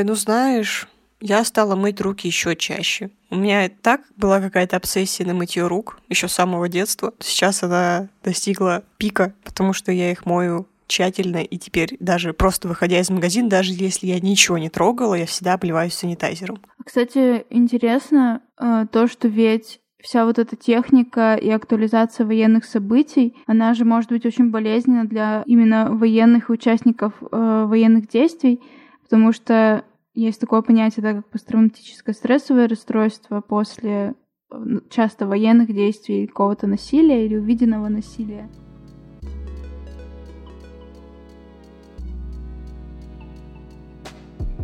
Ой, ну знаешь, я стала мыть руки еще чаще. У меня и так была какая-то обсессия на мытье рук еще с самого детства. Сейчас она достигла пика, потому что я их мою тщательно, и теперь даже просто выходя из магазина, даже если я ничего не трогала, я всегда обливаюсь санитайзером. Кстати, интересно э, то, что ведь вся вот эта техника и актуализация военных событий, она же может быть очень болезненна для именно военных участников э, военных действий, потому что есть такое понятие, да, как посттравматическое стрессовое расстройство после э, часто военных действий, какого-то насилия или увиденного насилия.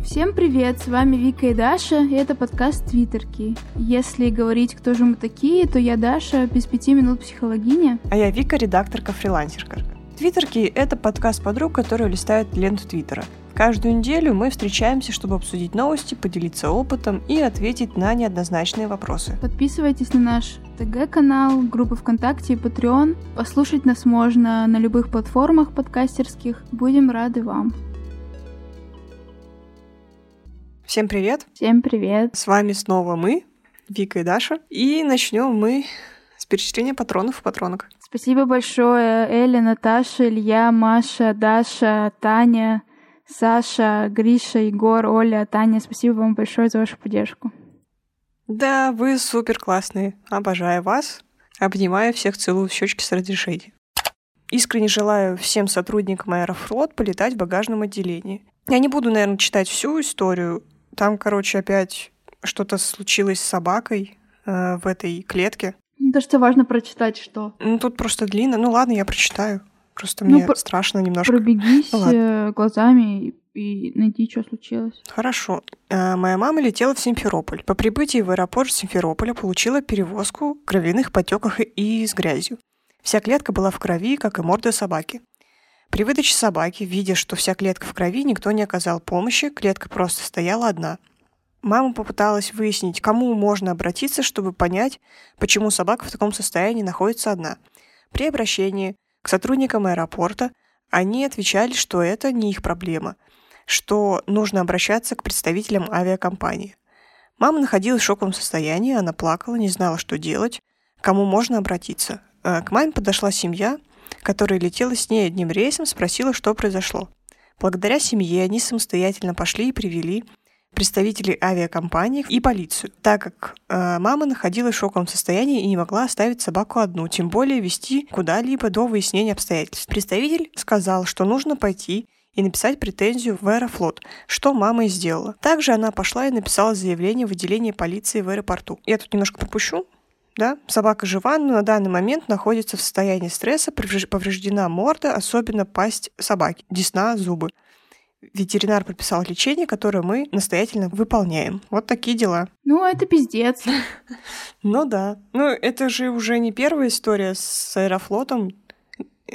Всем привет, с вами Вика и Даша, и это подкаст Твиттерки. Если говорить, кто же мы такие, то я Даша, без пяти минут психологиня. А я Вика, редакторка-фрилансерка. Твиттерки — это подкаст подруг, которые листают ленту Твиттера. Каждую неделю мы встречаемся, чтобы обсудить новости, поделиться опытом и ответить на неоднозначные вопросы. Подписывайтесь на наш ТГ-канал, группы ВКонтакте и Patreon. Послушать нас можно на любых платформах подкастерских. Будем рады вам. Всем привет! Всем привет! С вами снова мы, Вика и Даша. И начнем мы с перечисления патронов и патронок. Спасибо большое Эля, Наташа, Илья, Маша, Даша, Таня, Саша, Гриша, Егор, Оля, Таня. Спасибо вам большое за вашу поддержку. Да, вы супер классные. Обожаю вас. Обнимаю всех, целую в щечки с разрешения. Искренне желаю всем сотрудникам Аэрофлот полетать в багажном отделении. Я не буду, наверное, читать всю историю, там, короче, опять что-то случилось с собакой э, в этой клетке. Мне кажется, важно прочитать, что. Ну, тут просто длинно. Ну, ладно, я прочитаю. Просто ну, мне страшно немножко. Пробегись ну, глазами и, и найди, что случилось. Хорошо. Э, моя мама летела в Симферополь. По прибытии в аэропорт Симферополя получила перевозку в кровяных потеках и с грязью. Вся клетка была в крови, как и морда собаки. При выдаче собаки, видя, что вся клетка в крови, никто не оказал помощи, клетка просто стояла одна. Мама попыталась выяснить, кому можно обратиться, чтобы понять, почему собака в таком состоянии находится одна. При обращении к сотрудникам аэропорта они отвечали, что это не их проблема, что нужно обращаться к представителям авиакомпании. Мама находилась в шоковом состоянии, она плакала, не знала, что делать, кому можно обратиться. Э, к маме подошла семья, которая летела с ней одним рейсом, спросила, что произошло. Благодаря семье они самостоятельно пошли и привели представителей авиакомпании и полицию, так как э, мама находилась в шоковом состоянии и не могла оставить собаку одну, тем более вести куда-либо до выяснения обстоятельств. Представитель сказал, что нужно пойти и написать претензию в Аэрофлот, что мама и сделала. Также она пошла и написала заявление в отделение полиции в аэропорту. Я тут немножко пропущу, да? Собака жива, но на данный момент находится в состоянии стресса, повреждена морда, особенно пасть собаки, десна, зубы. Ветеринар прописал лечение, которое мы настоятельно выполняем. Вот такие дела. Ну, это пиздец. Ну да. Ну, это же уже не первая история с Аэрофлотом.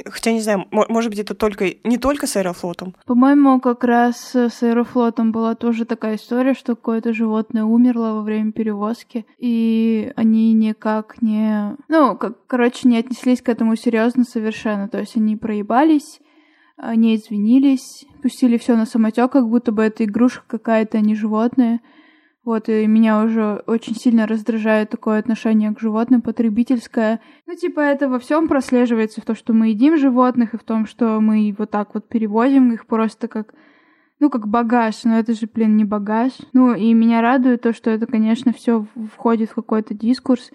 Хотя не знаю, может быть, это только не только с Аэрофлотом. По-моему, как раз с Аэрофлотом была тоже такая история, что какое-то животное умерло во время перевозки, и они никак не... Ну, как, короче, не отнеслись к этому серьезно совершенно. То есть они проебались, они извинились, пустили все на самотек, как будто бы это игрушка какая-то, а не животное. Вот, и меня уже очень сильно раздражает такое отношение к животным, потребительское. Ну, типа, это во всем прослеживается в том, что мы едим животных, и в том, что мы вот так вот перевозим их просто как, ну, как багаж, но это же, блин, не багаж. Ну, и меня радует то, что это, конечно, все входит в какой-то дискурс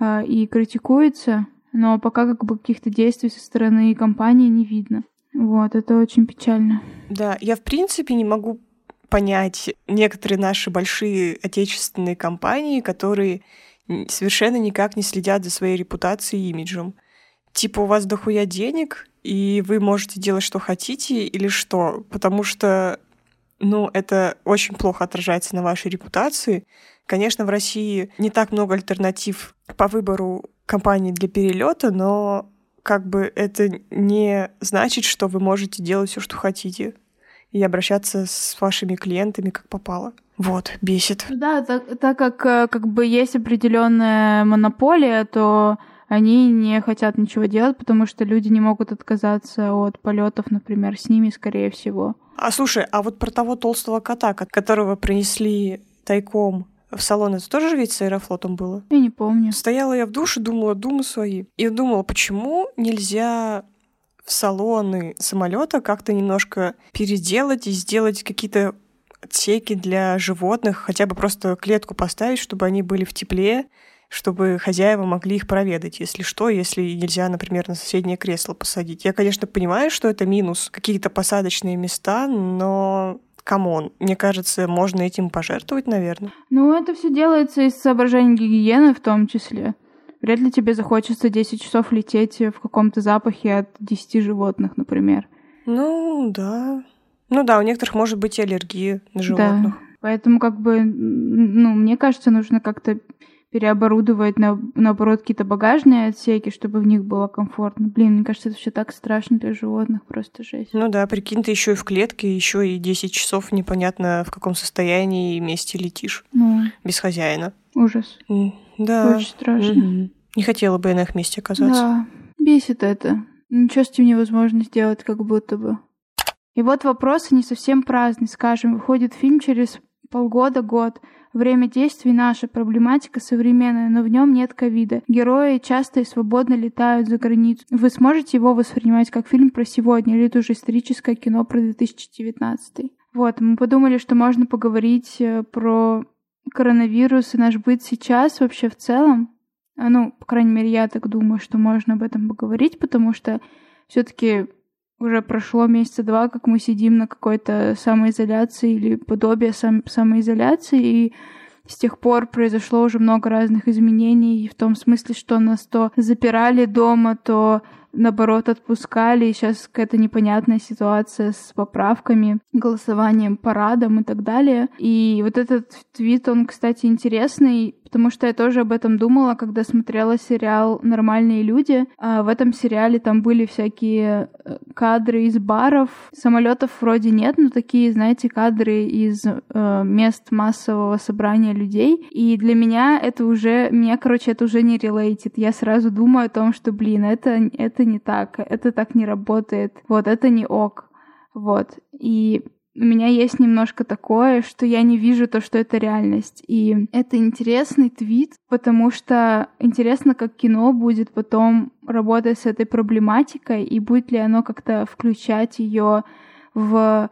э, и критикуется, но пока как бы каких-то действий со стороны компании не видно. Вот, это очень печально. Да, я в принципе не могу понять некоторые наши большие отечественные компании, которые совершенно никак не следят за своей репутацией и имиджем. Типа у вас дохуя денег, и вы можете делать, что хотите, или что? Потому что, ну, это очень плохо отражается на вашей репутации. Конечно, в России не так много альтернатив по выбору компаний для перелета, но как бы это не значит, что вы можете делать все, что хотите и обращаться с вашими клиентами как попало. Вот, бесит. Да, так, так как э, как бы есть определенная монополия, то они не хотят ничего делать, потому что люди не могут отказаться от полетов, например, с ними, скорее всего. А слушай, а вот про того толстого кота, которого принесли тайком в салон, это тоже ведь с аэрофлотом было? Я не помню. Стояла я в душе, думала, думы свои. И думала, почему нельзя в салоны самолета как-то немножко переделать и сделать какие-то отсеки для животных, хотя бы просто клетку поставить, чтобы они были в тепле, чтобы хозяева могли их проведать, если что, если нельзя, например, на соседнее кресло посадить. Я, конечно, понимаю, что это минус, какие-то посадочные места, но come on, мне кажется, можно этим пожертвовать, наверное. Ну, это все делается из соображений гигиены в том числе. Вряд ли тебе захочется 10 часов лететь в каком-то запахе от 10 животных, например. Ну, да. Ну да, у некоторых может быть и аллергия на животных. Да. Поэтому, как бы, ну, мне кажется, нужно как-то переоборудовать, на, наоборот, какие-то багажные отсеки, чтобы в них было комфортно. Блин, мне кажется, это все так страшно для животных, просто жесть. Ну да, прикинь, ты еще и в клетке, еще и 10 часов непонятно в каком состоянии и месте летишь. Ну. Без хозяина. Ужас. Да. Очень страшно. Угу. Не хотела бы я на их месте оказаться. Да, бесит это. Ничего с этим невозможно сделать, как будто бы. И вот вопросы не совсем праздный, скажем. Выходит фильм через полгода-год. Время действий наша, проблематика современная, но в нем нет ковида. Герои часто и свободно летают за границу. Вы сможете его воспринимать как фильм про сегодня или это уже историческое кино про 2019? Вот, мы подумали, что можно поговорить э, про коронавирус и наш быт сейчас вообще в целом. А, ну, по крайней мере, я так думаю, что можно об этом поговорить, потому что все-таки уже прошло месяца два, как мы сидим на какой-то самоизоляции или подобие сам самоизоляции, и с тех пор произошло уже много разных изменений, в том смысле, что нас то запирали дома, то наоборот, отпускали, и сейчас какая-то непонятная ситуация с поправками, голосованием, парадом и так далее. И вот этот твит, он, кстати, интересный, потому что я тоже об этом думала, когда смотрела сериал «Нормальные люди». А в этом сериале там были всякие э, кадры из баров. Самолетов вроде нет, но такие, знаете, кадры из э, мест массового собрания людей. И для меня это уже, меня, короче, это уже не релейтит. Я сразу думаю о том, что, блин, это, это не так, это так не работает, вот, это не ок. Вот. И у меня есть немножко такое, что я не вижу то, что это реальность. И это интересный твит, потому что интересно, как кино будет потом работать с этой проблематикой, и будет ли оно как-то включать ее в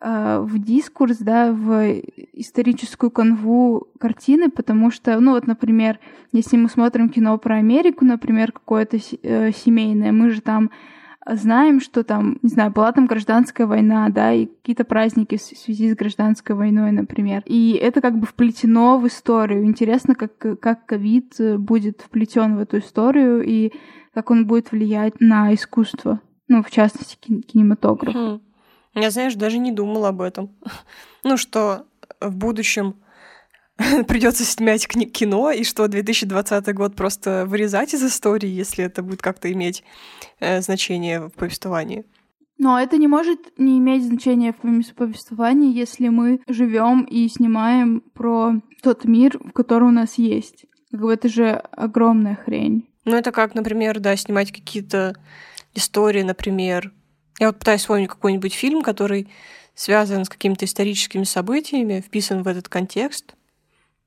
э, в дискурс, да, в историческую канву картины, потому что, ну вот, например, если мы смотрим кино про Америку, например, какое-то э, семейное, мы же там знаем, что там, не знаю, была там гражданская война, да, и какие-то праздники в связи с гражданской войной, например. И это как бы вплетено в историю. Интересно, как, как ковид будет вплетен в эту историю и как он будет влиять на искусство, ну, в частности, кинематограф. Хм. Я, знаешь, даже не думала об этом. Ну, что в будущем придется снимать кино, и что 2020 год просто вырезать из истории, если это будет как-то иметь э, значение в повествовании. Но это не может не иметь значения в повествовании, если мы живем и снимаем про тот мир, в который у нас есть. Как бы это же огромная хрень. Ну, это как, например, да, снимать какие-то истории, например. Я вот пытаюсь вспомнить какой-нибудь фильм, который связан с какими-то историческими событиями, вписан в этот контекст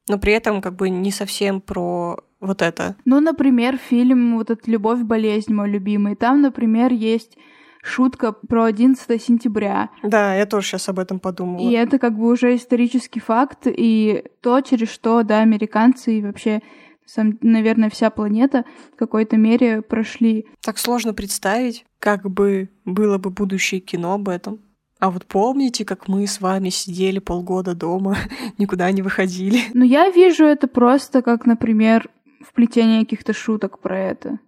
но при этом как бы не совсем про вот это. Ну, например, фильм вот этот «Любовь, болезнь» мой любимый. Там, например, есть шутка про 11 сентября. Да, я тоже сейчас об этом подумала. И это как бы уже исторический факт, и то, через что, да, американцы и вообще сам, наверное, вся планета в какой-то мере прошли. Так сложно представить, как бы было бы будущее кино об этом. А вот помните, как мы с вами сидели полгода дома, никуда не выходили? Ну, я вижу это просто как, например, вплетение каких-то шуток про это.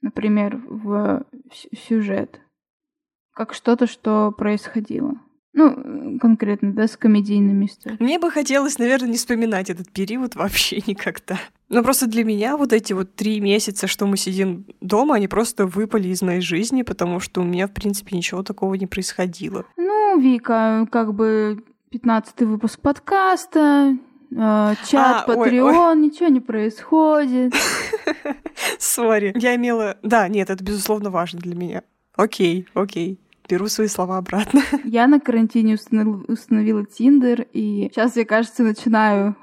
Например, в сюжет. Как что-то, что происходило. Ну, конкретно, да, с комедийными историями. Мне бы хотелось, наверное, не вспоминать этот период вообще никогда. Но просто для меня вот эти вот три месяца, что мы сидим дома, они просто выпали из моей жизни, потому что у меня, в принципе, ничего такого не происходило. Ну, Вика, как бы 15 выпуск подкаста, э, чат, А, ой, Patreon, ничего не происходит. Сори. Я имела... Да, нет, это безусловно важно для меня. Окей, окей. Беру свои слова обратно. Я на карантине установ- установила Тиндер, и сейчас я, кажется, начинаю.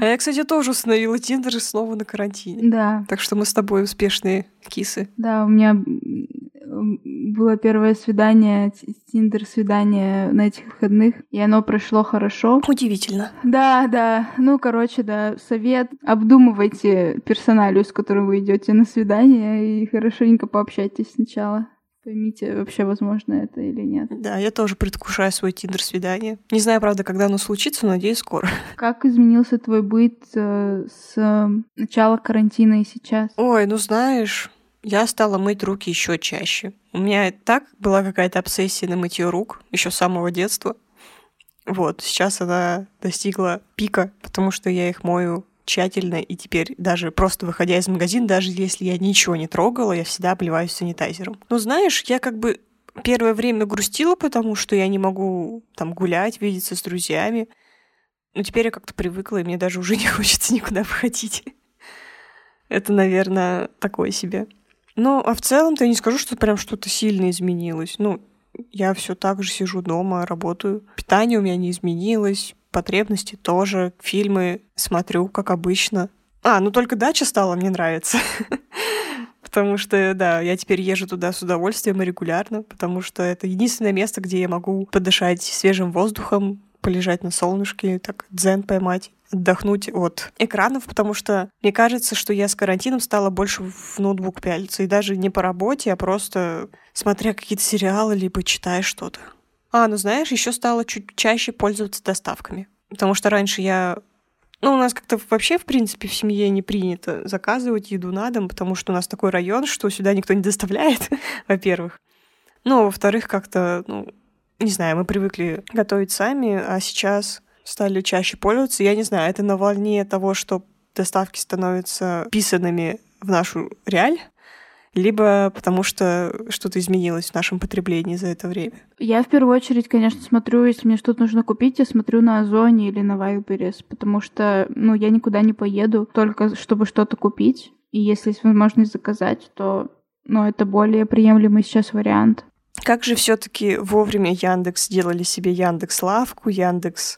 А я, кстати, тоже установила Тиндер и снова на карантине. Да, Так что мы с тобой успешные кисы. да, у меня было первое свидание, Тиндер свидание на этих выходных, и оно прошло хорошо. Удивительно. Да, да. Ну, короче, да, совет. Обдумывайте персоналию, с которым вы идете на свидание, и хорошенько пообщайтесь сначала. Поймите, вообще возможно это или нет. Да, я тоже предвкушаю свой Тиндер свидание. Не знаю, правда, когда оно случится, но надеюсь, скоро. Как изменился твой быт э, с начала карантина и сейчас? Ой, ну знаешь, я стала мыть руки еще чаще. У меня и так была какая-то обсессия на мытье рук еще с самого детства. Вот, сейчас она достигла пика, потому что я их мою тщательно, и теперь даже просто выходя из магазина, даже если я ничего не трогала, я всегда обливаюсь санитайзером. Но знаешь, я как бы первое время грустила, потому что я не могу там гулять, видеться с друзьями. Но теперь я как-то привыкла, и мне даже уже не хочется никуда выходить. Это, наверное, такое себе. Ну, а в целом-то я не скажу, что прям что-то сильно изменилось. Ну, я все так же сижу дома, работаю. Питание у меня не изменилось, потребности тоже. Фильмы смотрю, как обычно. А, ну только дача стала мне нравится. Потому что, да, я теперь езжу туда с удовольствием и регулярно, потому что это единственное место, где я могу подышать свежим воздухом, полежать на солнышке, так дзен поймать, отдохнуть от экранов, потому что мне кажется, что я с карантином стала больше в ноутбук пялиться, и даже не по работе, а просто смотря какие-то сериалы, либо читая что-то. А, ну знаешь, еще стала чуть чаще пользоваться доставками. Потому что раньше я... Ну, у нас как-то вообще, в принципе, в семье не принято заказывать еду на дом, потому что у нас такой район, что сюда никто не доставляет, во-первых. Ну, а во-вторых, как-то, ну, не знаю, мы привыкли готовить сами, а сейчас стали чаще пользоваться. Я не знаю, это на волне того, что доставки становятся писанными в нашу реаль, либо потому что что-то изменилось в нашем потреблении за это время. Я в первую очередь, конечно, смотрю, если мне что-то нужно купить, я смотрю на Озоне или на Wildberries, потому что, ну, я никуда не поеду только чтобы что-то купить. И если есть возможность заказать, то, ну, это более приемлемый сейчас вариант. Как же все-таки вовремя Яндекс сделали себе Яндекс Лавку, Яндекс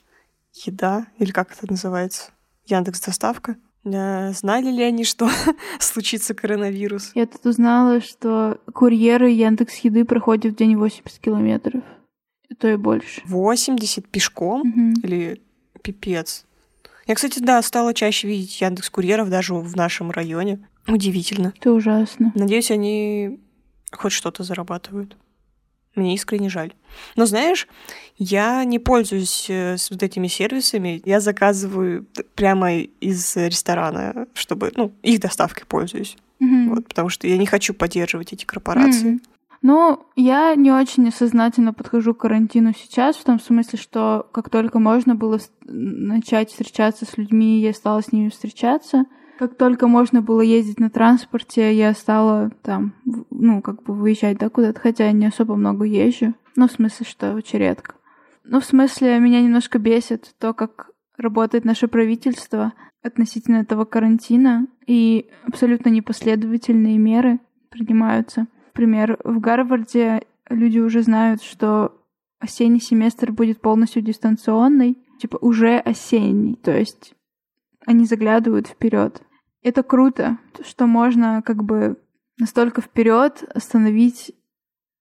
Еда, или как это называется? Яндекс Доставка? Да, знали ли они, что случится коронавирус? Я тут узнала, что курьеры Яндекс Еды проходят в день 80 километров. И то и больше. 80 пешком? Мгм. Или пипец? Я, кстати, да, стала чаще видеть Яндекс Курьеров даже в нашем районе. Удивительно. Это ужасно. Надеюсь, они хоть что-то зарабатывают. Мне искренне жаль. Но знаешь, я не пользуюсь э, вот этими сервисами. Я заказываю прямо из ресторана, чтобы, ну, их доставкой пользуюсь. Мгм. Вот, потому что я не хочу поддерживать эти корпорации. Мгм. Ну, я не очень осознательно подхожу к карантину сейчас, в том смысле, что как только можно было начать встречаться с людьми, я стала с ними встречаться. Как только можно было ездить на транспорте, я стала там, ну, как бы выезжать, да, куда-то, хотя я не особо много езжу. Ну, в смысле, что очень редко. Ну, в смысле, меня немножко бесит то, как работает наше правительство относительно этого карантина, и абсолютно непоследовательные меры принимаются. Например, в Гарварде люди уже знают, что осенний семестр будет полностью дистанционный, типа уже осенний, то есть они заглядывают вперед. Это круто, что можно как бы настолько вперед остановить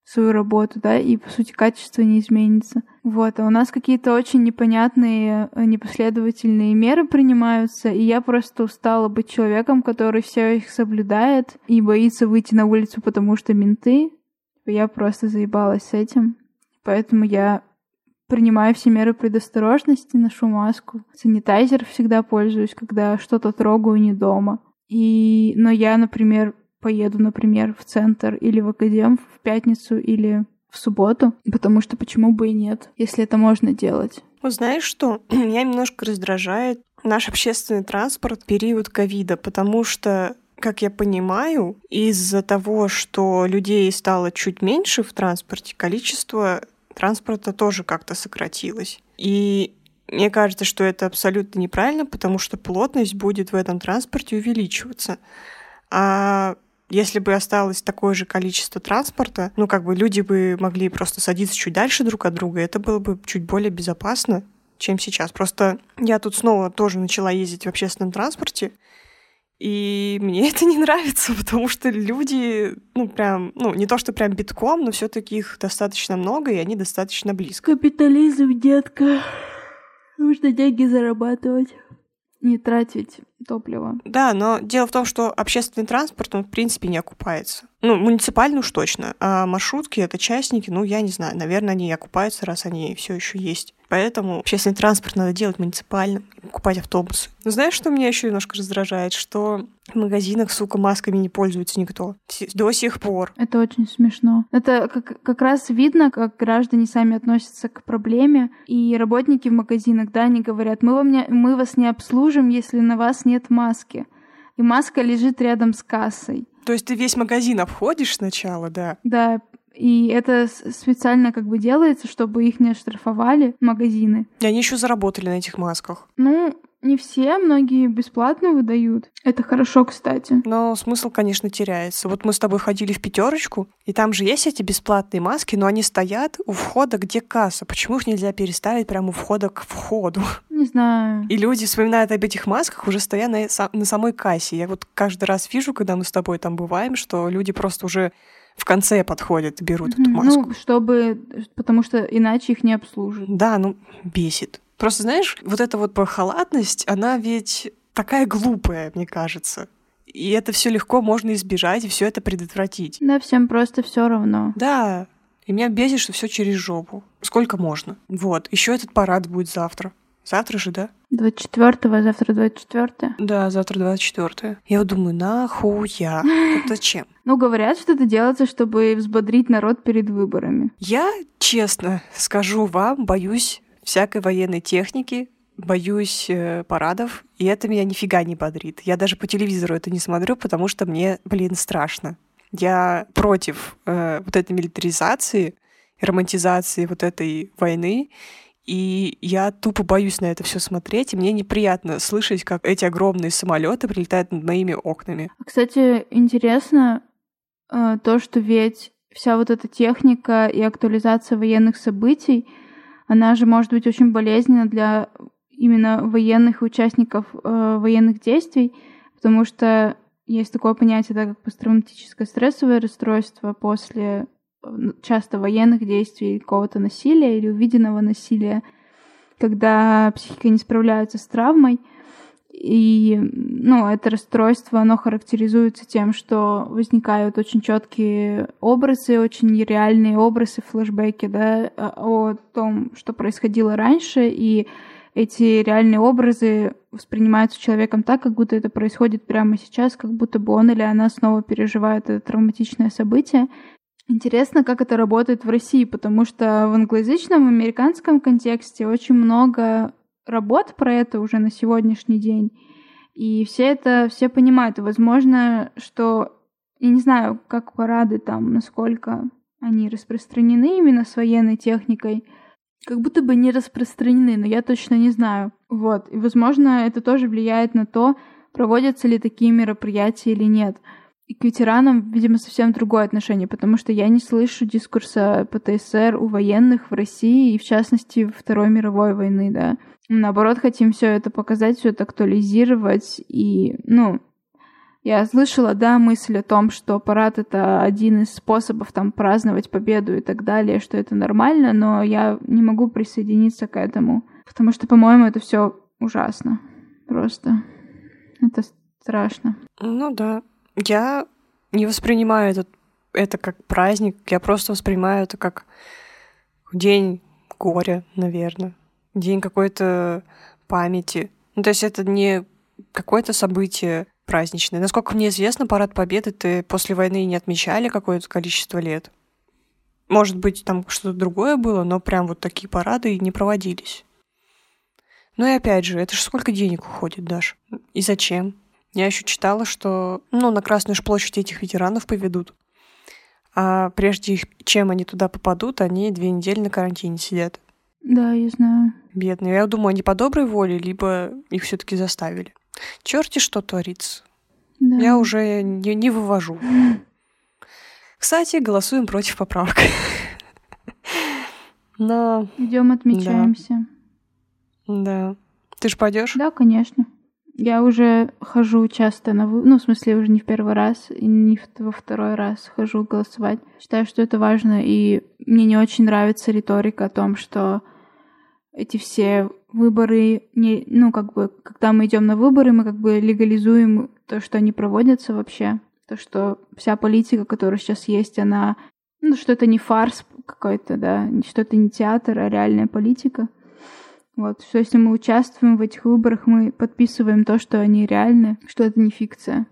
свою работу, да, и, по сути, качество не изменится. Вот, а у нас какие-то очень непонятные, э, непоследовательные меры принимаются, и я просто устала быть человеком, который все их соблюдает и боится выйти на улицу, потому что менты. Я просто заебалась с этим. Поэтому я принимаю все меры предосторожности, ношу маску. Санитайзер всегда пользуюсь, когда что-то трогаю не дома. И, но я, например, поеду, например, в центр или в академ в пятницу или в субботу, потому что почему бы и нет, если это можно делать. Ну, знаешь что? Меня немножко раздражает наш общественный транспорт в период ковида, потому что как я понимаю, из-за того, что людей стало чуть меньше в транспорте, количество транспорта тоже как-то сократилось. И Мне кажется, что это абсолютно неправильно, потому что плотность будет в этом транспорте увеличиваться. А если бы осталось такое же количество транспорта, ну, как бы люди бы могли просто садиться чуть дальше друг от друга, это было бы чуть более безопасно, чем сейчас. Просто я тут снова тоже начала ездить в общественном транспорте, и мне это не нравится, потому что люди, ну, прям, ну, не то, что прям битком, но все таки их достаточно много, и они достаточно близко. Капитализм, детка. Нужно деньги зарабатывать не тратить топливо. Да, но дело в том, что общественный транспорт, он в принципе не окупается. Ну, муниципальный уж точно. А маршрутки — это частники, ну, я не знаю, наверное, они окупаются, раз они все еще есть. Поэтому общественный транспорт надо делать муниципальным, покупать автобусы. Но знаешь, что меня еще немножко раздражает? Что в магазинах, сука, масками не пользуется никто. До сих пор. Это очень смешно. Это как, как раз видно, как граждане сами относятся к проблеме. И работники в магазинах, да, они говорят, мы, вам не, мы вас не обслужим, если на вас нет маски. И маска лежит рядом с кассой. То есть ты весь магазин обходишь сначала, да? Да, и это специально как бы делается, чтобы их не оштрафовали магазины. И они еще заработали на этих масках. Ну, не все, многие бесплатно выдают. Это хорошо, кстати. Но смысл, конечно, теряется. Вот мы с тобой ходили в пятерочку, и там же есть эти бесплатные маски, но они стоят у входа, где касса. Почему их нельзя переставить прямо у входа к входу? Не знаю. И люди вспоминают об этих масках уже стоя на, на самой кассе. Я вот каждый раз вижу, когда мы с тобой там бываем, что люди просто уже в конце подходят берут эту маску. Ну, чтобы... Потому что иначе их не обслужат. Да, ну, бесит. Просто, знаешь, вот эта вот халатность, она ведь такая глупая, мне кажется. И это все легко можно избежать, и все это предотвратить. Да, всем просто все равно. Да. И меня бесит, что все через жопу. Сколько можно. Вот. Еще этот парад будет завтра. Завтра же, да? 24-го, а завтра 24 Да, завтра 24 Я вот думаю, нахуя? Зачем? Ну, говорят, что это делается, чтобы взбодрить народ перед выборами. Я, честно скажу вам, боюсь всякой военной техники, боюсь э, парадов, и это меня нифига не бодрит. Я даже по телевизору это не смотрю, потому что мне, блин, страшно. Я против э, вот этой милитаризации, романтизации вот этой войны, и я тупо боюсь на это все смотреть, и мне неприятно слышать, как эти огромные самолеты прилетают над моими окнами. Кстати, интересно э, то, что ведь вся вот эта техника и актуализация военных событий, она же может быть очень болезненна для именно военных участников э, военных действий, потому что есть такое понятие, да, как посттравматическое стрессовое расстройство после часто военных действий, какого-то насилия или увиденного насилия, когда психика не справляется с травмой. И ну, это расстройство, оно характеризуется тем, что возникают очень четкие образы, очень реальные образы, флешбеки, да, о том, что происходило раньше, и эти реальные образы воспринимаются человеком так, как будто это происходит прямо сейчас, как будто бы он или она снова переживает это травматичное событие. Интересно, как это работает в России, потому что в англоязычном, американском контексте очень много работ про это уже на сегодняшний день. И все это, все понимают. И возможно, что, я не знаю, как парады там, насколько они распространены именно с военной техникой, как будто бы не распространены, но я точно не знаю. Вот. И, возможно, это тоже влияет на то, проводятся ли такие мероприятия или нет. К ветеранам, видимо, совсем другое отношение, потому что я не слышу дискурса ПТСР у военных в России, и в частности Второй мировой войны, да. Наоборот, хотим все это показать, все это актуализировать. И, ну, я слышала, да, мысль о том, что парад — это один из способов там праздновать победу и так далее, что это нормально, но я не могу присоединиться к этому, потому что, по-моему, это все ужасно. Просто. Это страшно. Ну да, я не воспринимаю это, это как праздник, я просто воспринимаю это как день горя, наверное, день какой-то памяти. Ну, то есть это не какое-то событие праздничное. Насколько мне известно, Парад Победы ты после войны не отмечали какое-то количество лет. Может быть, там что-то другое было, но прям вот такие парады не проводились. Ну и опять же, это же сколько денег уходит, Даш? И зачем? Я еще читала, что ну, на Красную площадь этих ветеранов поведут. А прежде чем они туда попадут, они две недели на карантине сидят. Да, я знаю. Бедные. Я думаю, они по доброй воле, либо их все таки заставили. Черти что творится. Да. Я уже не, не вывожу. Кстати, голосуем против поправок. Но, Идем отмечаемся. да. Ты же пойдешь? Да, конечно. Я уже хожу часто на вы... Ну, в смысле, уже не в первый раз, и не во второй раз хожу голосовать. Считаю, что это важно, и мне не очень нравится риторика о том, что эти все выборы, не, ну, как бы, когда мы идем на выборы, мы как бы легализуем то, что они проводятся вообще. То, что вся политика, которая сейчас есть, она... Ну, что это не фарс какой-то, да, что это не театр, а реальная политика. Вот, что если мы участвуем в этих выборах, мы подписываем то, что они реальны, что это не фикция.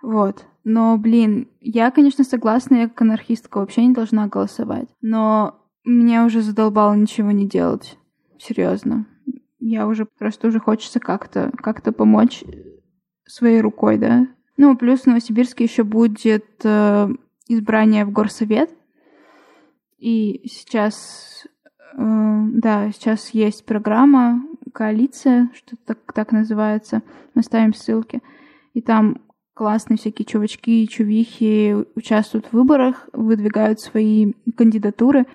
Вот. Но, блин, я, конечно, согласна, я как анархистка вообще не должна голосовать. Но меня уже задолбало ничего не делать. Серьезно. Я уже просто уже хочется как-то как-то помочь своей рукой, да. Ну, плюс в Новосибирске еще будет э, избрание в горсовет. И сейчас, да, сейчас есть программа коалиция, что так, так называется. Мы ставим ссылки. И там классные всякие чувачки и чувихи участвуют в выборах, выдвигают свои кандидатуры.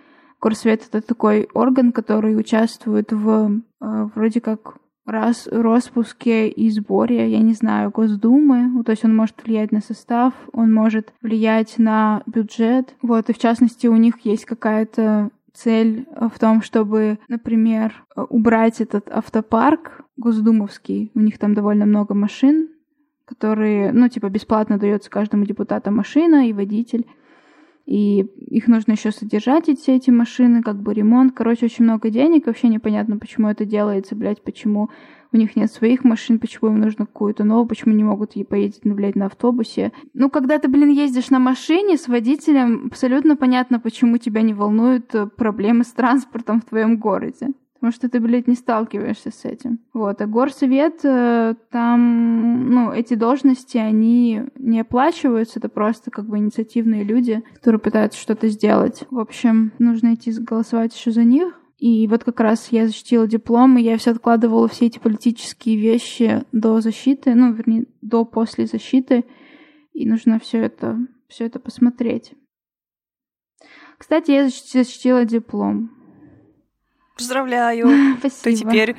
Горсовет — это такой орган, который участвует в э, вроде как раз распуске и сборе, я не знаю, Госдумы. Ну, То есть он может влиять на состав, он может влиять на бюджет. Вот, и в частности у них есть какая-то цель э, в том, чтобы, например, э, убрать этот автопарк госдумовский. У них там довольно много машин, которые, ну, типа, бесплатно дается каждому депутату машина и водитель. И их нужно еще содержать, эти, эти машины, как бы ремонт. Короче, очень много денег. Вообще непонятно, почему это делается, блядь, почему у них нет своих машин, почему им нужно какую-то новую, почему не могут ей поездить, ну, блядь, на автобусе. Ну, когда ты, блин, ездишь на машине с водителем, абсолютно понятно, почему тебя не волнуют э, проблемы с транспортом в твоем городе. Потому что ты, блядь, не сталкиваешься с этим. Вот. А горсовет, э, там, ну, эти должности, они не оплачиваются, это просто как бы инициативные люди, которые пытаются что-то сделать. В общем, нужно идти голосовать еще за них. И вот как раз я защитила диплом, и я все откладывала все эти политические вещи до защиты, ну, вернее, до после защиты. И нужно все это, все это посмотреть. Кстати, я защи- защитила диплом. Поздравляю. Спасибо. Ты теперь...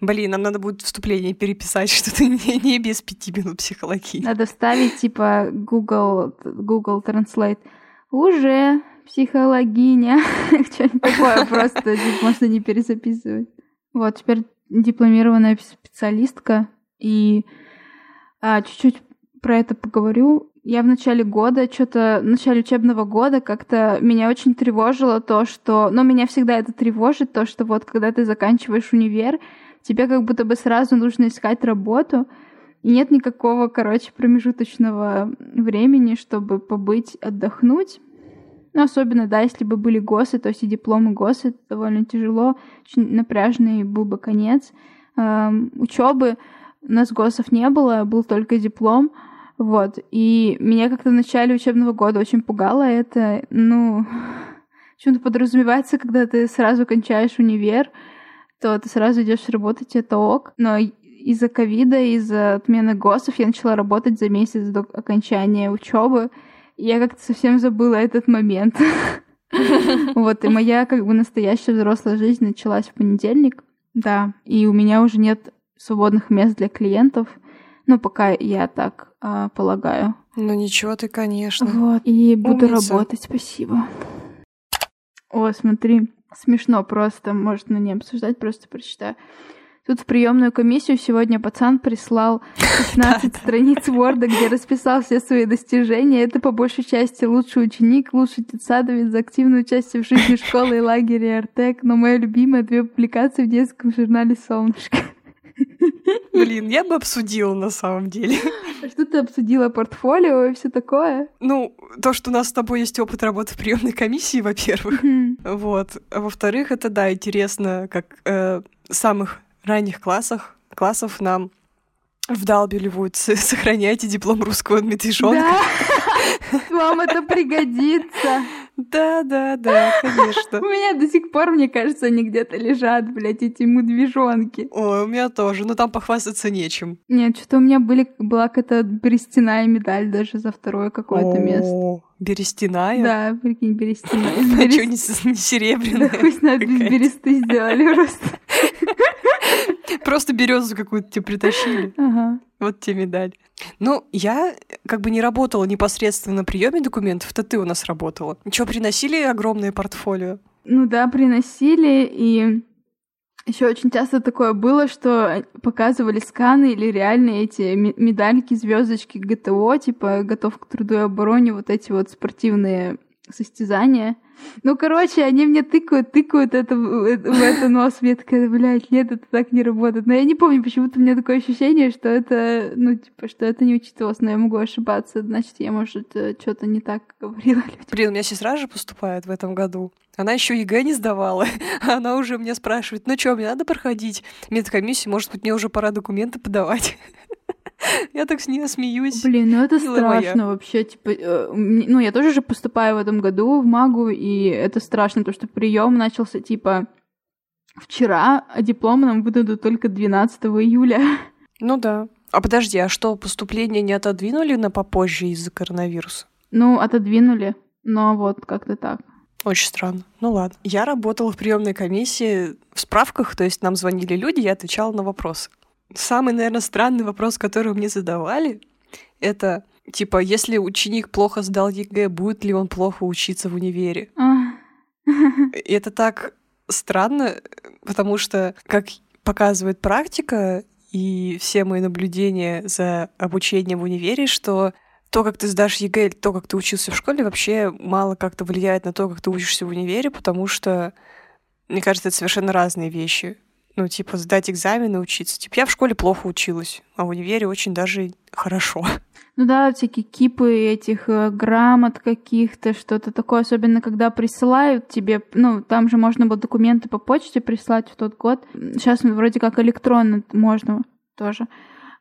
Блин, нам надо будет вступление переписать, что ты не, не без пяти минут психологии. Надо ставить типа Google, Google Translate. Уже психологиня. Что-нибудь такое просто типа, можно не перезаписывать. Вот, теперь дипломированная специалистка. И а, чуть-чуть про это поговорю. Я в начале года, что-то в начале учебного года как-то меня очень тревожило то, что... Но меня всегда это тревожит, то, что вот когда ты заканчиваешь универ, тебе как будто бы сразу нужно искать работу, и нет никакого, короче, промежуточного времени, чтобы побыть, отдохнуть. Ну, особенно, да, если бы были ГОСы, то есть и дипломы ГОСы, это довольно тяжело, очень напряжный был бы конец. Эм, учебы у нас ГОСов не было, был только диплом. Вот. И меня как-то в начале учебного года очень пугало это. Ну, почему-то подразумевается, когда ты сразу кончаешь универ, то ты сразу идешь работать, это ок. Но из-за ковида, из-за отмены ГОСов я начала работать за месяц до окончания учебы. Я как-то совсем забыла этот момент. Вот, и моя как бы настоящая взрослая жизнь началась в понедельник. Да, и у меня уже нет свободных мест для клиентов. Ну, пока я так а, полагаю. Ну ничего ты, конечно. Вот, и буду Умница. работать, спасибо. О, смотри, смешно просто, можно не обсуждать, просто прочитаю. Тут в приемную комиссию сегодня пацан прислал 16 страниц Word, где расписал все свои достижения. Это по большей части лучший ученик, лучший детсадовец за активное участие в жизни школы и лагеря Артек. Но моя любимая две публикации в детском журнале «Солнышко». Блин, я бы обсудила на самом деле. А Что ты обсудила портфолио и все такое? Ну, то, что у нас с тобой есть опыт работы в приемной комиссии, во-первых. Мгм. Вот. А во-вторых, это, да, интересно, как э, самых ранних классах, классов нам вдалбливают, с- сохраняйте диплом русского медвежонка. Да, вам это пригодится. Да, да, да, конечно. У меня до сих пор, мне кажется, они где-то лежат, блядь, эти медвежонки. Ой, у меня тоже, но там похвастаться нечем. Нет, что-то у меня были, была какая-то берестяная медаль даже за второе какое-то место. Берестяная? Да, прикинь, берестяная. А что, не серебряная? Да пусть надо без бересты сделали просто. Просто березу какую-то тебе притащили. Ага. Вот тебе медаль. Ну, я как бы не работала непосредственно на приеме документов, это ты у нас работала. Ничего, приносили огромное портфолио? Ну да, приносили, и еще очень часто такое было, что показывали сканы или реально эти ме- медальки, звездочки ГТО, типа готов к труду и обороне, вот эти вот спортивные состязания. Ну, короче, они мне тыкают, тыкают это в, э, это нос. Я такая, блядь, нет, это так не работает. Но я не помню, почему-то у меня такое ощущение, что это, ну, типа, что это не учитывалось, но я могу ошибаться. Значит, я, может, что-то не так говорила людям. Блин, у меня сестра же поступает в этом году. Она еще ЕГЭ не сдавала. Она уже меня спрашивает, ну что, мне надо проходить медкомиссию, может быть, мне уже пора документы подавать. Я так с ней смеюсь. Блин, ну это Милая моя. страшно вообще. Типа, э, ну, я тоже же поступаю в этом году в МАГУ, и это страшно, то, что прием начался, типа, вчера, а диплом нам выдадут только 12 июля. Ну да. А подожди, а что, поступление не отодвинули на попозже из-за коронавируса? Ну, отодвинули, но вот как-то так. Очень странно. Ну ладно. Я работала в приемной комиссии в справках, то есть нам звонили люди, я отвечала на вопросы. Самый, наверное, странный вопрос, который мне задавали, это типа, если ученик плохо сдал ЕГЭ, будет ли он плохо учиться в универе? А. И это так странно, потому что, как показывает практика и все мои наблюдения за обучением в универе, что то, как ты сдашь ЕГЭ, то, как ты учился в школе, вообще мало как-то влияет на то, как ты учишься в универе, потому что, мне кажется, это совершенно разные вещи. Ну, типа, сдать экзамен и учиться. Типа, я в школе плохо училась, а в универе очень даже хорошо. Ну да, всякие кипы этих э, грамот каких-то, что-то такое, особенно когда присылают тебе, ну, там же можно было документы по почте прислать в тот год. Сейчас вроде как электронно можно тоже.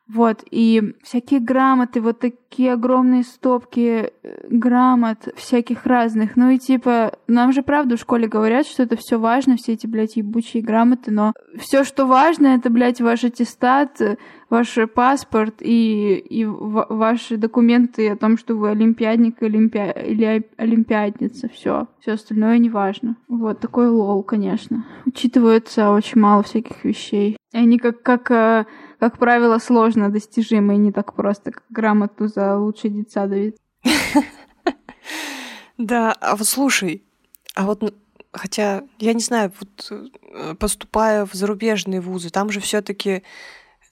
Вот, и всякие грамоты, вот такие огромные стопки э, грамот всяких разных. Ну и типа, нам же правда в школе говорят, что это все важно, все эти, блядь, ебучие грамоты, но все, что важно, это, блядь, ваш аттестат, э, ваш паспорт и, и ва- ваши документы о том, что вы олимпиадник олимпи... или олимпиадница. Все. Все остальное не важно. Вот такой лол, конечно. Учитывается очень мало всяких вещей. Они как, как, э, как правило, сложно достижимые, не так просто, как грамоту за лучший детсадовец. Да, а вот слушай, а вот, хотя, я не знаю, вот э, поступая в зарубежные вузы, там же все таки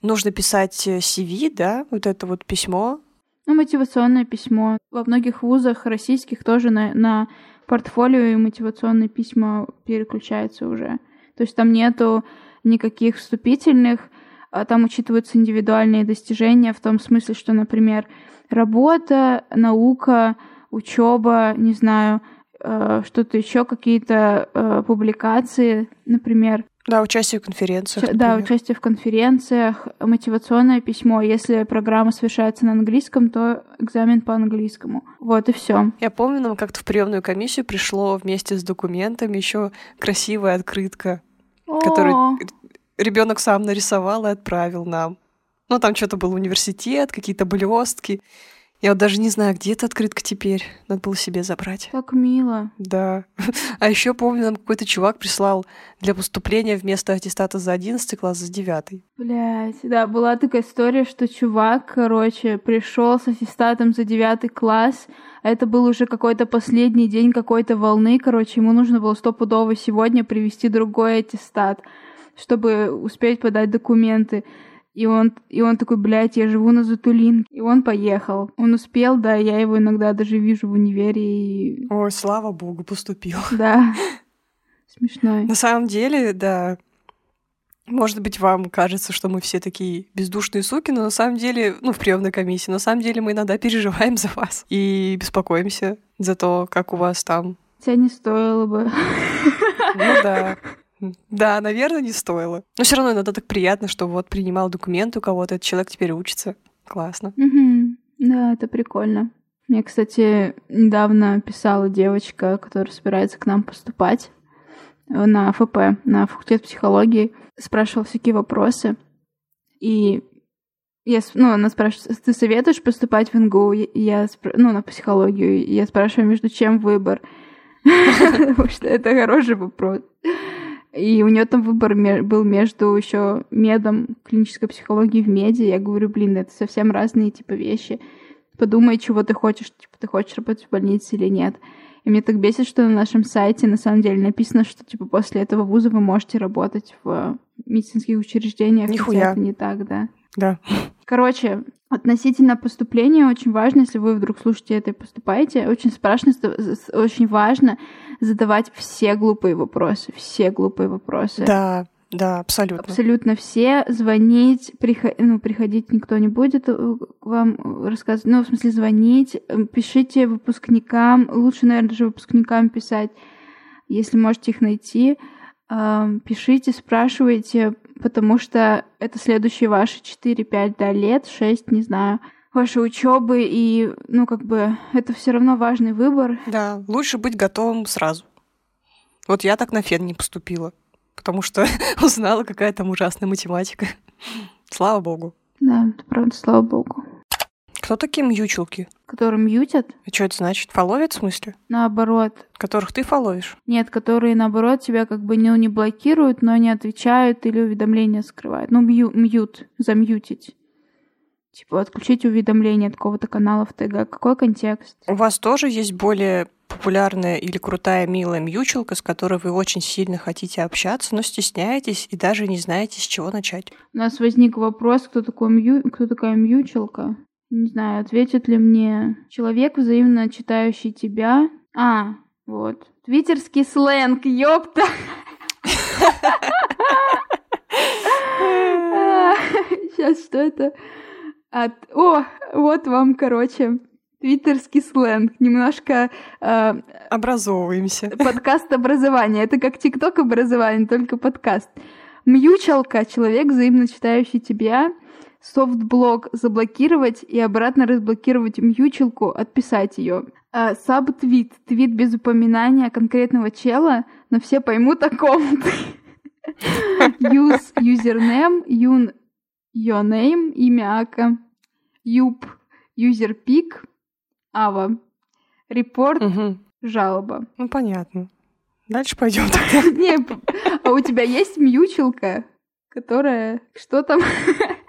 нужно писать э, CV, да, вот это вот письмо. Ну, мотивационное письмо. Во многих вузах российских тоже на, на портфолио и мотивационные письма переключаются уже. То есть там нету никаких вступительных, а там учитываются индивидуальные достижения в том смысле, что, например, работа, наука, учеба, не знаю, э, что-то еще, какие-то э, публикации, например, Да, участие в конференциях. Ча- Да, например. участие в конференциях, мотивационное письмо. Если программа совершается на английском, то экзамен по английскому. Вот и все. Я помню, нам как-то в приемную комиссию пришло вместе с документами еще красивая открытка, которую ребенок сам нарисовал и отправил нам. Ну, там что-то был университет, какие-то блестки. Я вот даже не знаю, где эта открытка теперь. Надо было себе забрать. Так мило. Да. А еще помню, нам какой-то чувак прислал для поступления вместо аттестата за 11 класс за 9. Блять, да, была такая история, что чувак, короче, пришел с аттестатом за девятый класс, а это был уже какой-то последний день какой-то волны, короче, ему нужно было стопудово сегодня привести другой аттестат, чтобы успеть подать документы. И он, и он такой, блядь, я живу на Затулинке. И он поехал. Он успел, да, я его иногда даже вижу в универе. И... Ой, слава богу, поступил. Да, смешной. На самом деле, да, может быть, вам кажется, что мы все такие бездушные суки, но на самом деле, ну, в приемной комиссии, на самом деле мы иногда переживаем за вас и беспокоимся за то, как у вас там. Хотя не стоило бы. Ну да. Да, наверное, не стоило. Но все равно иногда так приятно, что вот принимал документ у кого-то, этот человек теперь учится. Классно. Мгм. Да, это прикольно. Мне, кстати, недавно писала девочка, которая собирается к нам поступать на ФП, на факультет психологии, спрашивала всякие вопросы. И я, ну, она спрашивает, ты советуешь поступать в НГУ? Я, ну, на психологию. Я спрашиваю, между чем выбор? Потому что это хороший вопрос. И у нее там выбор был между еще медом, клинической психологией в меди. Я говорю, блин, это совсем разные типа вещи. Подумай, чего ты хочешь, типа ты хочешь работать в больнице или нет. И мне так бесит, что на нашем сайте на самом деле написано, что типа после этого вуза вы можете работать в медицинских учреждениях. Нихуя. Это не так, да. Да. Короче, относительно поступления очень важно, если вы вдруг слушаете это и поступаете, очень страшно, очень важно задавать все глупые вопросы, все глупые вопросы. Да, да, абсолютно. Абсолютно все. Звонить, приход... ну, приходить никто не будет э, вам рассказывать. Ну, в смысле, звонить. Э, пишите выпускникам. Лучше, наверное, даже выпускникам писать, если можете их найти. Пишите, спрашивайте, потому что это следующие ваши 4-5 да, лет, 6, не знаю, вашей учебы, и, ну, как бы, это все равно важный выбор. Да, лучше быть готовым сразу. Вот я так на фен не поступила, потому что узнала, какая там ужасная математика. Слава богу. Да, это правда, слава богу. Кто такие мьючелки? Которые мьютят? А что это значит? Фоловят в смысле? Наоборот. Которых ты фоловишь? Нет, которые, наоборот, тебя как бы ну, не блокируют, но не отвечают или уведомления скрывают. Ну, мью, мьют, замьютить. Типа отключить уведомления от какого-то канала в ТГ. Какой контекст? У вас тоже есть более популярная или крутая, милая мьючелка, с которой вы очень сильно хотите общаться, но стесняетесь и даже не знаете, с чего начать. У нас возник вопрос, кто, такой мью... кто такая мьючелка. Не знаю, ответит ли мне человек, взаимно читающий тебя. А, вот. Твиттерский сленг, ёпта! Сейчас, что это? От... О, вот вам, короче, твиттерский сленг. Немножко... Э, Образовываемся. Подкаст образования. Это как тикток образования, только подкаст. Мьючалка, человек, взаимно читающий тебя, softblock заблокировать и обратно разблокировать мьючелку, отписать ее. А, subtweet, твит без упоминания конкретного чела, но все поймут о ком ты. Use username, юн your name, имя Ака, юб, user pick, ава, репорт, жалоба. Ну, понятно. Дальше пойдем тогда. Не, а у тебя есть мьючелка, которая... Что там?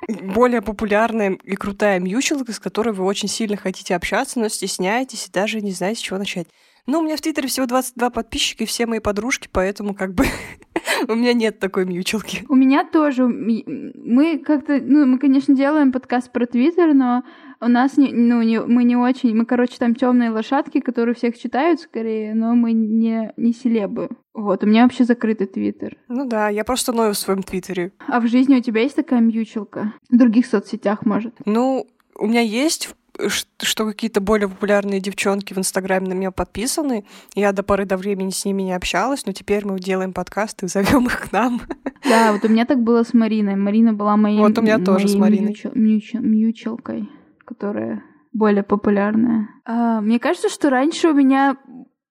Более популярная и крутая мьючелка, с которой вы очень сильно хотите общаться, но стесняетесь и даже не знаете, с чего начать. Ну, у меня в Твиттере всего 22 подписчика, и все мои подружки, поэтому как бы у меня нет такой мьючелки. У меня тоже. Мы как-то, ну, мы, конечно, делаем подкаст про Твиттер, но у нас, не, ну, не, мы не очень... Мы, короче, там темные лошадки, которые всех читают скорее, но мы не, не селебы. Вот, у меня вообще закрытый твиттер. Ну да, я просто ною в своем твиттере. А в жизни у тебя есть такая мьючелка? В других соцсетях, может? Ну, у меня есть что какие-то более популярные девчонки в Инстаграме на меня подписаны. Я до поры до времени с ними не общалась, но теперь мы делаем подкасты и зовем их к нам. Да, вот у меня так было с Мариной. Марина была моей Вот у меня тоже с Мариной. Мьючел, мьючел, мьючелкой которая более популярная. А, мне кажется, что раньше у меня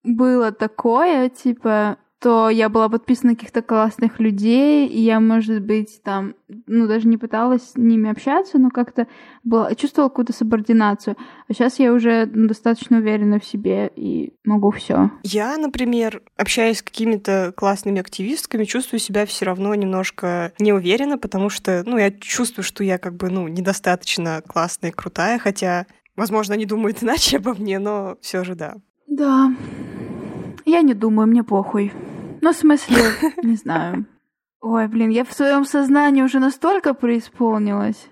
было такое, типа, то я была подписана на каких-то классных людей, и я, может быть, там, ну, даже не пыталась с ними общаться, но как-то была, чувствовала какую-то субординацию. А сейчас я уже ну, достаточно уверена в себе и могу все. Я, например, общаясь с какими-то классными активистками, чувствую себя все равно немножко неуверенно, потому что, ну, я чувствую, что я как бы, ну, недостаточно классная и крутая, хотя, возможно, они думают иначе обо мне, но все же да. Да. Я не думаю, мне похуй. Ну, в смысле, не знаю. Ой, блин, я в своем сознании уже настолько преисполнилась.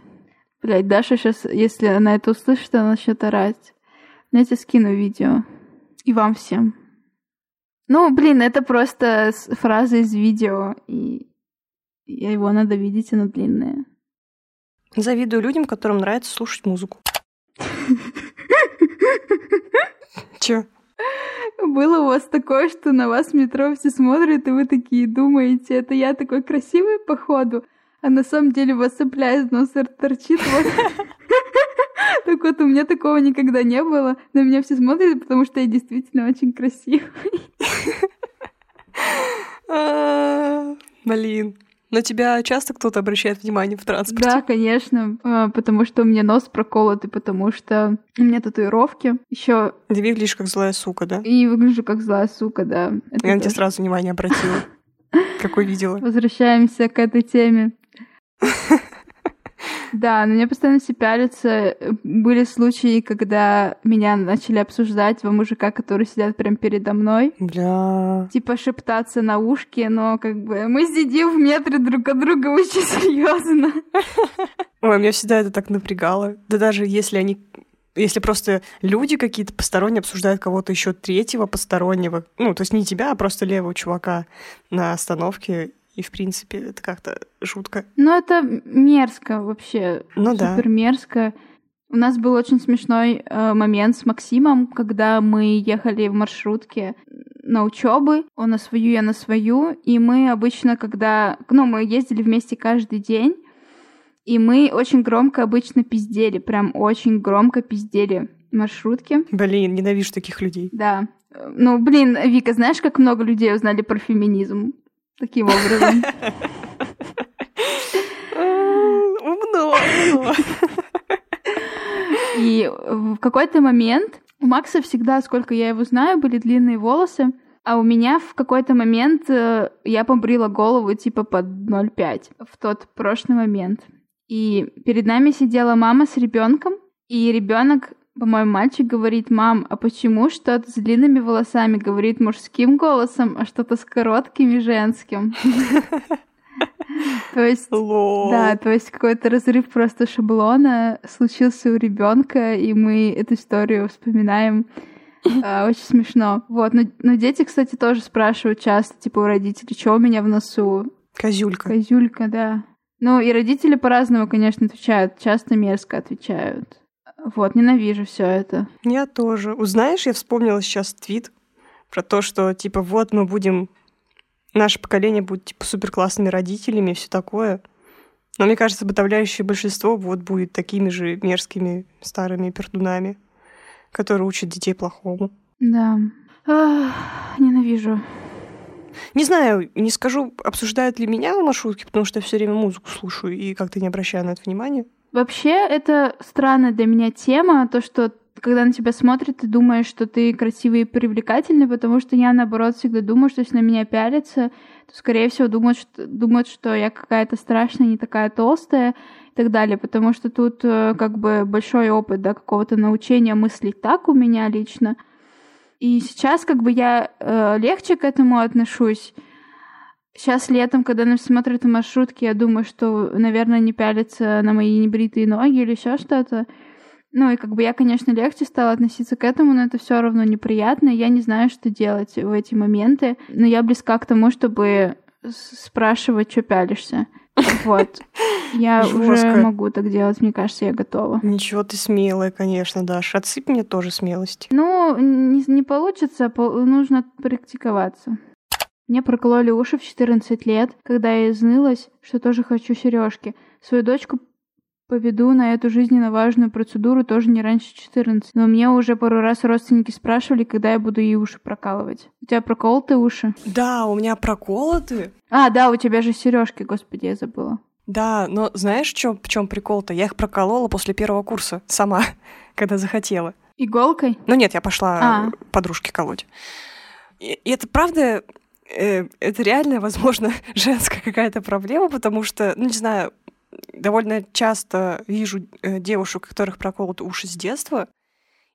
Блять, Даша сейчас, если она это услышит, она начнет орать. Знаете, скину видео. И вам всем. Ну, блин, это просто фраза из видео, и его надо видеть, оно длинное. Завидую людям, которым нравится слушать музыку. Чё? Было у вас такое, что на вас в метро все смотрят, и вы такие думаете, это я такой красивый походу, а на самом деле у вас цепля из носа торчит. Вот. Так вот, у меня такого никогда не было. На меня все смотрят, потому что я действительно очень красивый. А, Блин. На тебя часто кто-то обращает внимание в транспорте? Да, конечно, а, потому что у меня нос проколот, и потому что у меня татуировки. Еще Ты выглядишь как злая сука, да? и выгляжу как злая сука, да. Это Я на тебя сразу внимание обратила. Как увидела. Возвращаемся к этой теме. Да, на меня постоянно все пялятся. Были случаи, когда меня начали обсуждать два мужика, которые сидят прямо передо мной. Бля. Типа шептаться на ушки, но как бы мы сидим в метре друг от друга очень серьезно. Ой, меня всегда это так напрягало. Да даже если они... Если просто люди какие-то посторонние обсуждают кого-то еще третьего постороннего, ну, то есть не тебя, а просто левого чувака на остановке, и, в принципе, это как-то жутко. Ну, это мерзко вообще. Ну да. Супер мерзко. У нас был очень смешной э, момент с Максимом, когда мы ехали в маршрутке на учебы, он на свою, я на свою, и мы обычно, когда, ну, мы ездили вместе каждый день, и мы очень громко обычно пиздели, прям очень громко пиздели в маршрутке. Блин, ненавижу таких людей. Да. Э, Ну, блин, Вика, знаешь, как много людей узнали про феминизм? Таким образом. Умно, умно. И в какой-то момент у Макса всегда, сколько я его знаю, были длинные волосы, а у меня в какой-то момент э, я побрила голову типа под 0,5 в тот прошлый момент. И перед нами сидела мама с ребенком, и ребенок, по-моему, мальчик говорит, мам, а почему что-то с длинными волосами говорит мужским голосом, а что-то с короткими женским? То есть да, то есть какой-то разрыв просто шаблона случился у ребенка, и мы эту историю вспоминаем. А, Очень смешно. Вот, но, но дети, кстати, тоже спрашивают часто, типа, у родителей, что у меня в носу? Козюлька. Козюлька, да. Ну, и родители по-разному, конечно, отвечают. Часто мерзко отвечают. Вот, ненавижу все это. Я тоже. Узнаешь, я вспомнила сейчас твит про то, что, типа, вот мы будем... Наше поколение будет, типа, супер классными родителями и все такое. Но мне кажется, подавляющее большинство вот будет такими же мерзкими старыми пердунами, которые учат детей плохому. Да. Ах, ненавижу. Не знаю, не скажу, обсуждают ли меня в маршрутке, потому что я все время музыку слушаю и как-то не обращаю на это внимания. Вообще, это странная для меня тема, то, что когда на тебя смотрят, ты думаешь, что ты красивый и привлекательный, потому что я, наоборот, всегда думаю, что если на меня пялятся, то, скорее всего, думают, что, думают, что я какая-то страшная, не такая толстая и так далее, потому что тут э, как бы большой опыт, да, какого-то научения мыслить так у меня лично. И сейчас как бы я э, легче к этому отношусь. Сейчас летом, когда нас смотрят в маршрутке, я думаю, что, наверное, не пялятся на мои небритые ноги или еще что-то. Ну и как бы я, конечно, легче стала относиться к этому, но это все равно неприятно. Я не знаю, что делать в эти моменты. Но я близка к тому, чтобы спрашивать, что пялишься. Вот. Я уже могу так делать, мне кажется, я готова. Ничего ты смелая, конечно, Даш. Отсыпь мне тоже смелости. Ну, не, не получится, по- нужно практиковаться. Мне прокололи уши в 14 лет, когда я изнылась, что тоже хочу сережки. Свою дочку поведу на эту жизненно важную процедуру тоже не раньше 14. Но мне уже пару раз родственники спрашивали, когда я буду ей уши прокалывать. У тебя проколоты уши? Да, у меня проколоты. А, да, у тебя же сережки, господи, я забыла. Да, но знаешь, чё- в чем прикол-то? Я их проколола после первого курса сама, когда захотела. Иголкой? Ну нет, я пошла А. подружке колоть. И, и это правда, это реально, возможно, женская какая-то проблема, потому что, ну не знаю, довольно часто вижу э, девушек, у которых проколоты уши с детства,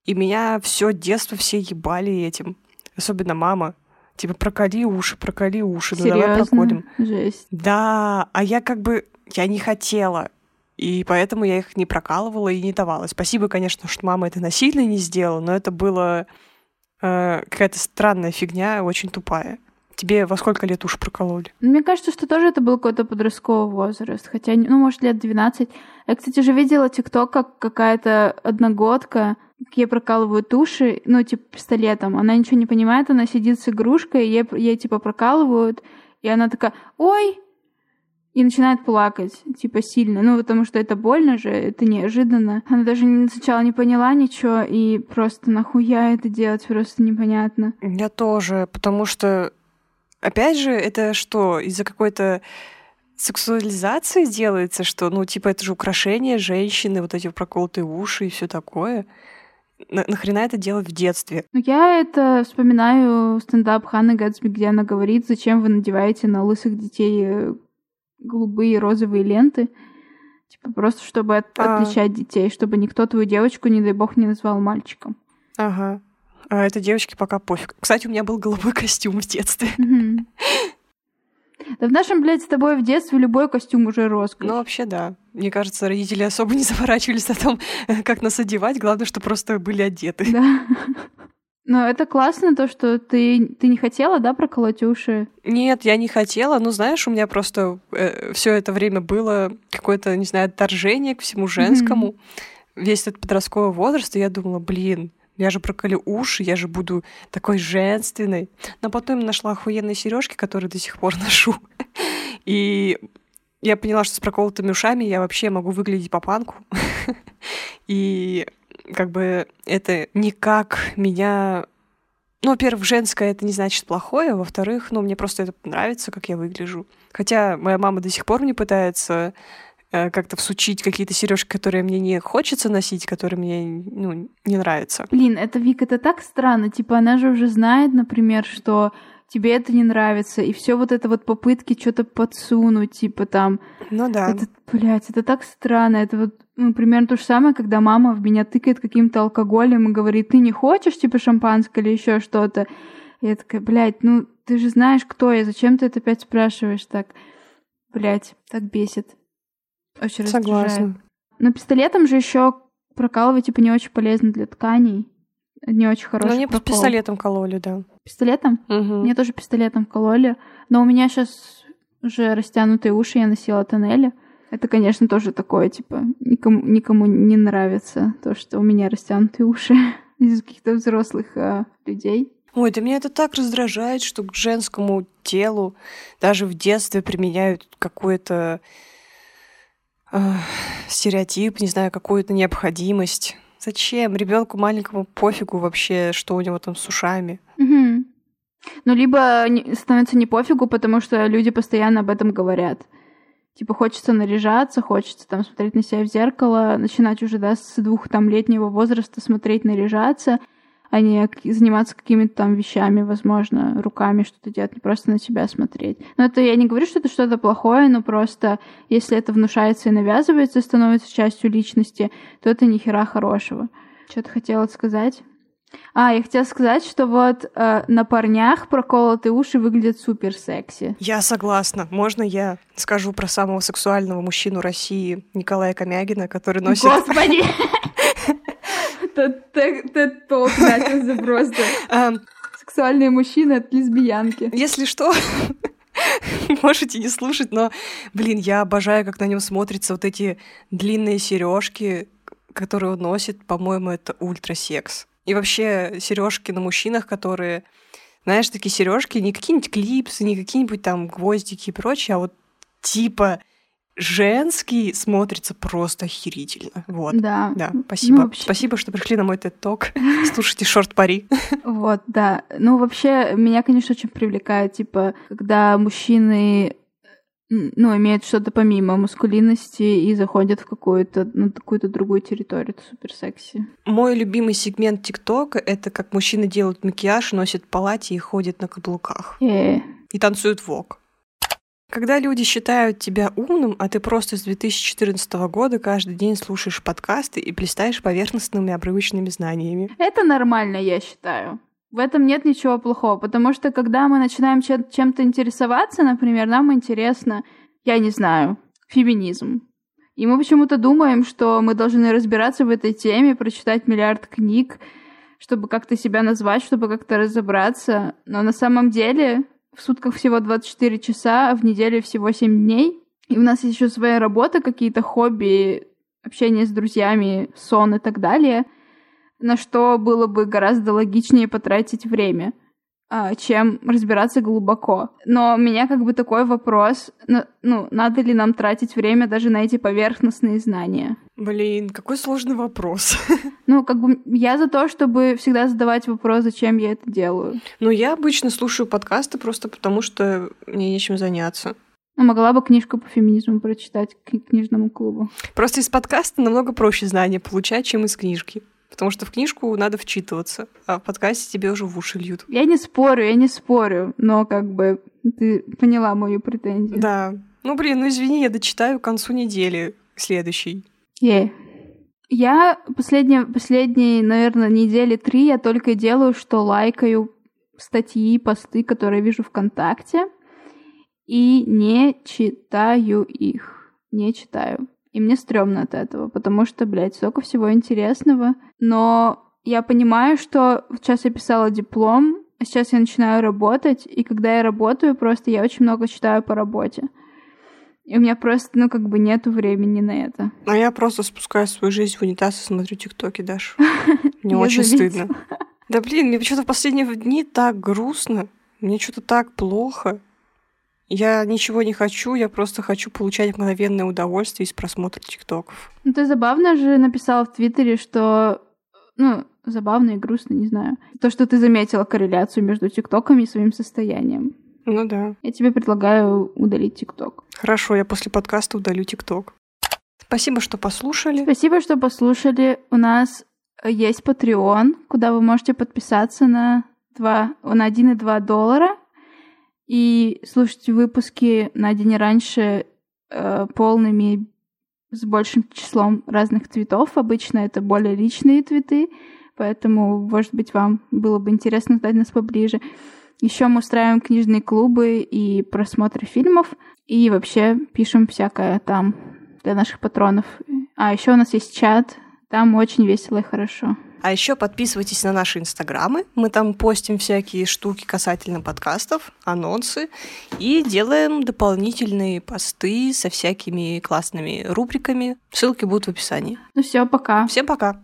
и меня все детство все ебали этим. Особенно мама. Типа, проколи уши, проколи уши, ну давай Серьезно? проколем. Жесть. Да, а я как бы, я не хотела. И поэтому я их не прокалывала и не давала. Спасибо, конечно, что мама это насильно не сделала, но это было э, какая-то странная фигня, очень тупая. Тебе во сколько лет уши прокололи? Мне кажется, что тоже это был какой-то подростковый возраст, хотя, ну, может, лет 12. Я, кстати, уже видела тикток, как какая-то одногодка, ей прокалывают уши, ну, типа, пистолетом. Она ничего не понимает, она сидит с игрушкой, ей, ей типа, прокалывают, и она такая, ой, и начинает плакать, типа сильно. Ну, потому что это больно же, это неожиданно. Она даже сначала не поняла ничего, и просто нахуя это делать, просто непонятно. Я тоже, потому что, опять же, это что, из-за какой-то сексуализации делается, что, ну, типа, это же украшение женщины, вот эти проколотые уши и все такое. На нахрена это делать в детстве? Ну, я это вспоминаю стендап Ханны Гэтсби, где она говорит, зачем вы надеваете на лысых детей голубые розовые ленты. Типа просто чтобы от, а. отличать детей, чтобы никто твою девочку, не дай бог, не назвал мальчиком. Ага. А этой девочке пока пофиг. Кстати, у меня был голубой костюм в детстве. Да в нашем, блядь, с тобой в детстве любой костюм уже роскошь. Ну, вообще, да. Мне кажется, родители особо не заворачивались о том, как нас одевать. Главное, что просто были одеты. Да. Но это классно, то, что ты, ты не хотела, да, проколоть уши? Нет, я не хотела. Ну, знаешь, у меня просто э, все это время было какое-то, не знаю, отторжение к всему женскому. Mm-hmm. Весь этот подростковый возраст, и я думала, блин, я же проколю уши, я же буду такой женственной. Но потом нашла охуенные сережки, которые до сих пор ношу. И я поняла, что с проколотыми ушами я вообще могу выглядеть по панку. И как бы это никак меня... Ну, во-первых, женское это не значит плохое, во-вторых, ну, мне просто это нравится, как я выгляжу. Хотя моя мама до сих пор мне пытается как-то всучить какие-то сережки, которые мне не хочется носить, которые мне ну, не нравятся. Блин, это Вик, это так странно. Типа, она же уже знает, например, что тебе это не нравится, и все вот это вот попытки что-то подсунуть, типа там. Ну да. Это, блядь, это так странно. Это вот ну, примерно то же самое, когда мама в меня тыкает каким-то алкоголем и говорит, ты не хочешь, типа, шампанское или еще что-то. Я такая, блядь, ну ты же знаешь, кто я, зачем ты это опять спрашиваешь так? Блядь, так бесит. Очень Согласна. раздражает. Но пистолетом же еще прокалывать, типа, не очень полезно для тканей. Не очень хороший Ну, мне прокол. пистолетом кололи, да. Пистолетом? Угу. Мне тоже пистолетом кололи. Но у меня сейчас уже растянутые уши, я носила тоннели. Это, конечно, тоже такое, типа, никому, никому не нравится то, что у меня растянутые уши из каких-то взрослых э, людей. Ой, да меня это так раздражает, что к женскому телу даже в детстве применяют какой-то э, стереотип, не знаю, какую-то необходимость. Зачем? Ребенку маленькому пофигу вообще, что у него там с ушами. Угу. Ну, либо становится не пофигу, потому что люди постоянно об этом говорят. Типа хочется наряжаться, хочется там смотреть на себя в зеркало, начинать уже, да, с двух там летнего возраста смотреть, наряжаться, а не заниматься какими-то там вещами, возможно, руками что-то делать, не просто на себя смотреть. Но это я не говорю, что это что-то плохое, но просто если это внушается и навязывается, становится частью личности, то это ни хера хорошего. Что-то хотела сказать. А, я хотела сказать, что вот э, на парнях проколотые уши выглядят супер секси. Я согласна. Можно я скажу про самого сексуального мужчину России Николая Комягина, который носит... Господи! Тед-ток начался просто. Сексуальные мужчины от лесбиянки. Если что, можете не слушать, но, блин, я обожаю, как на нем смотрятся вот эти длинные сережки, которые он носит. По-моему, это ультрасекс. И вообще сережки на мужчинах, которые, знаешь, такие сережки, не какие-нибудь клипсы, не какие-нибудь там гвоздики и прочее, а вот типа женский смотрится просто охерительно. Вот. Да. Да, спасибо. Ну, вообще... Спасибо, что пришли на мой TED-ток. Слушайте шорт-пари. Вот, да. Ну, вообще, меня, конечно, очень привлекает, типа, когда мужчины ну, имеют что-то помимо мускулинности и заходят в какую-то, на какую-то другую территорию. Это супер секси. Мой любимый сегмент ТикТока — это как мужчины делают макияж, носят платье и ходят на каблуках. Yeah. И танцуют вок. Когда люди считают тебя умным, а ты просто с 2014 года каждый день слушаешь подкасты и блистаешь поверхностными обрывочными знаниями. Это нормально, я считаю. В этом нет ничего плохого, потому что когда мы начинаем чем-то интересоваться, например, нам интересно, я не знаю, феминизм. И мы почему-то думаем, что мы должны разбираться в этой теме, прочитать миллиард книг, чтобы как-то себя назвать, чтобы как-то разобраться. Но на самом деле в сутках всего 24 часа, а в неделю всего 7 дней. И у нас есть еще своя работа, какие-то хобби, общение с друзьями, сон и так далее, на что было бы гораздо логичнее потратить время. А, чем разбираться глубоко. Но у меня как бы такой вопрос, ну, надо ли нам тратить время даже на эти поверхностные знания? Блин, какой сложный вопрос. Ну, как бы я за то, чтобы всегда задавать вопрос, зачем я это делаю. Ну, я обычно слушаю подкасты просто потому, что мне нечем заняться. Ну, могла бы книжку по феминизму прочитать к книжному клубу. Просто из подкаста намного проще знания получать, чем из книжки. Потому что в книжку надо вчитываться, а в подкасте тебе уже в уши льют. Я не спорю, я не спорю, но как бы ты поняла мою претензию. Да. Ну, блин, ну извини, я дочитаю к концу недели следующий. Yeah. Я последние, последние, наверное, недели три я только делаю, что лайкаю статьи, посты, которые вижу ВКонтакте, и не читаю их. Не читаю. И мне стрёмно от этого, потому что, блядь, столько всего интересного. Но я понимаю, что сейчас я писала диплом, а сейчас я начинаю работать, и когда я работаю, просто я очень много читаю по работе. И у меня просто, ну, как бы нету времени на это. А я просто спускаю свою жизнь в унитаз и смотрю тиктоки, Даша. Мне очень стыдно. Да блин, мне почему-то в последние дни так грустно. Мне что-то так плохо. Я ничего не хочу, я просто хочу получать мгновенное удовольствие из просмотра тиктоков. Ну, ты забавно же написала в Твиттере, что... Ну, забавно и грустно, не знаю. То, что ты заметила корреляцию между тиктоками и своим состоянием. Ну да. Я тебе предлагаю удалить ТикТок. Хорошо, я после подкаста удалю ТикТок. Спасибо, что послушали. Спасибо, что послушали. У нас есть Patreon, куда вы можете подписаться на, 2, на 1 и 2 доллара и слушать выпуски на день раньше э, полными с большим числом разных цветов. Обычно это более личные цветы, поэтому, может быть, вам было бы интересно знать нас поближе. Еще мы устраиваем книжные клубы и просмотры фильмов. И вообще пишем всякое там для наших патронов. А еще у нас есть чат. Там очень весело и хорошо. А еще подписывайтесь на наши инстаграмы. Мы там постим всякие штуки касательно подкастов, анонсы и делаем дополнительные посты со всякими классными рубриками. Ссылки будут в описании. Ну все, пока. Всем пока.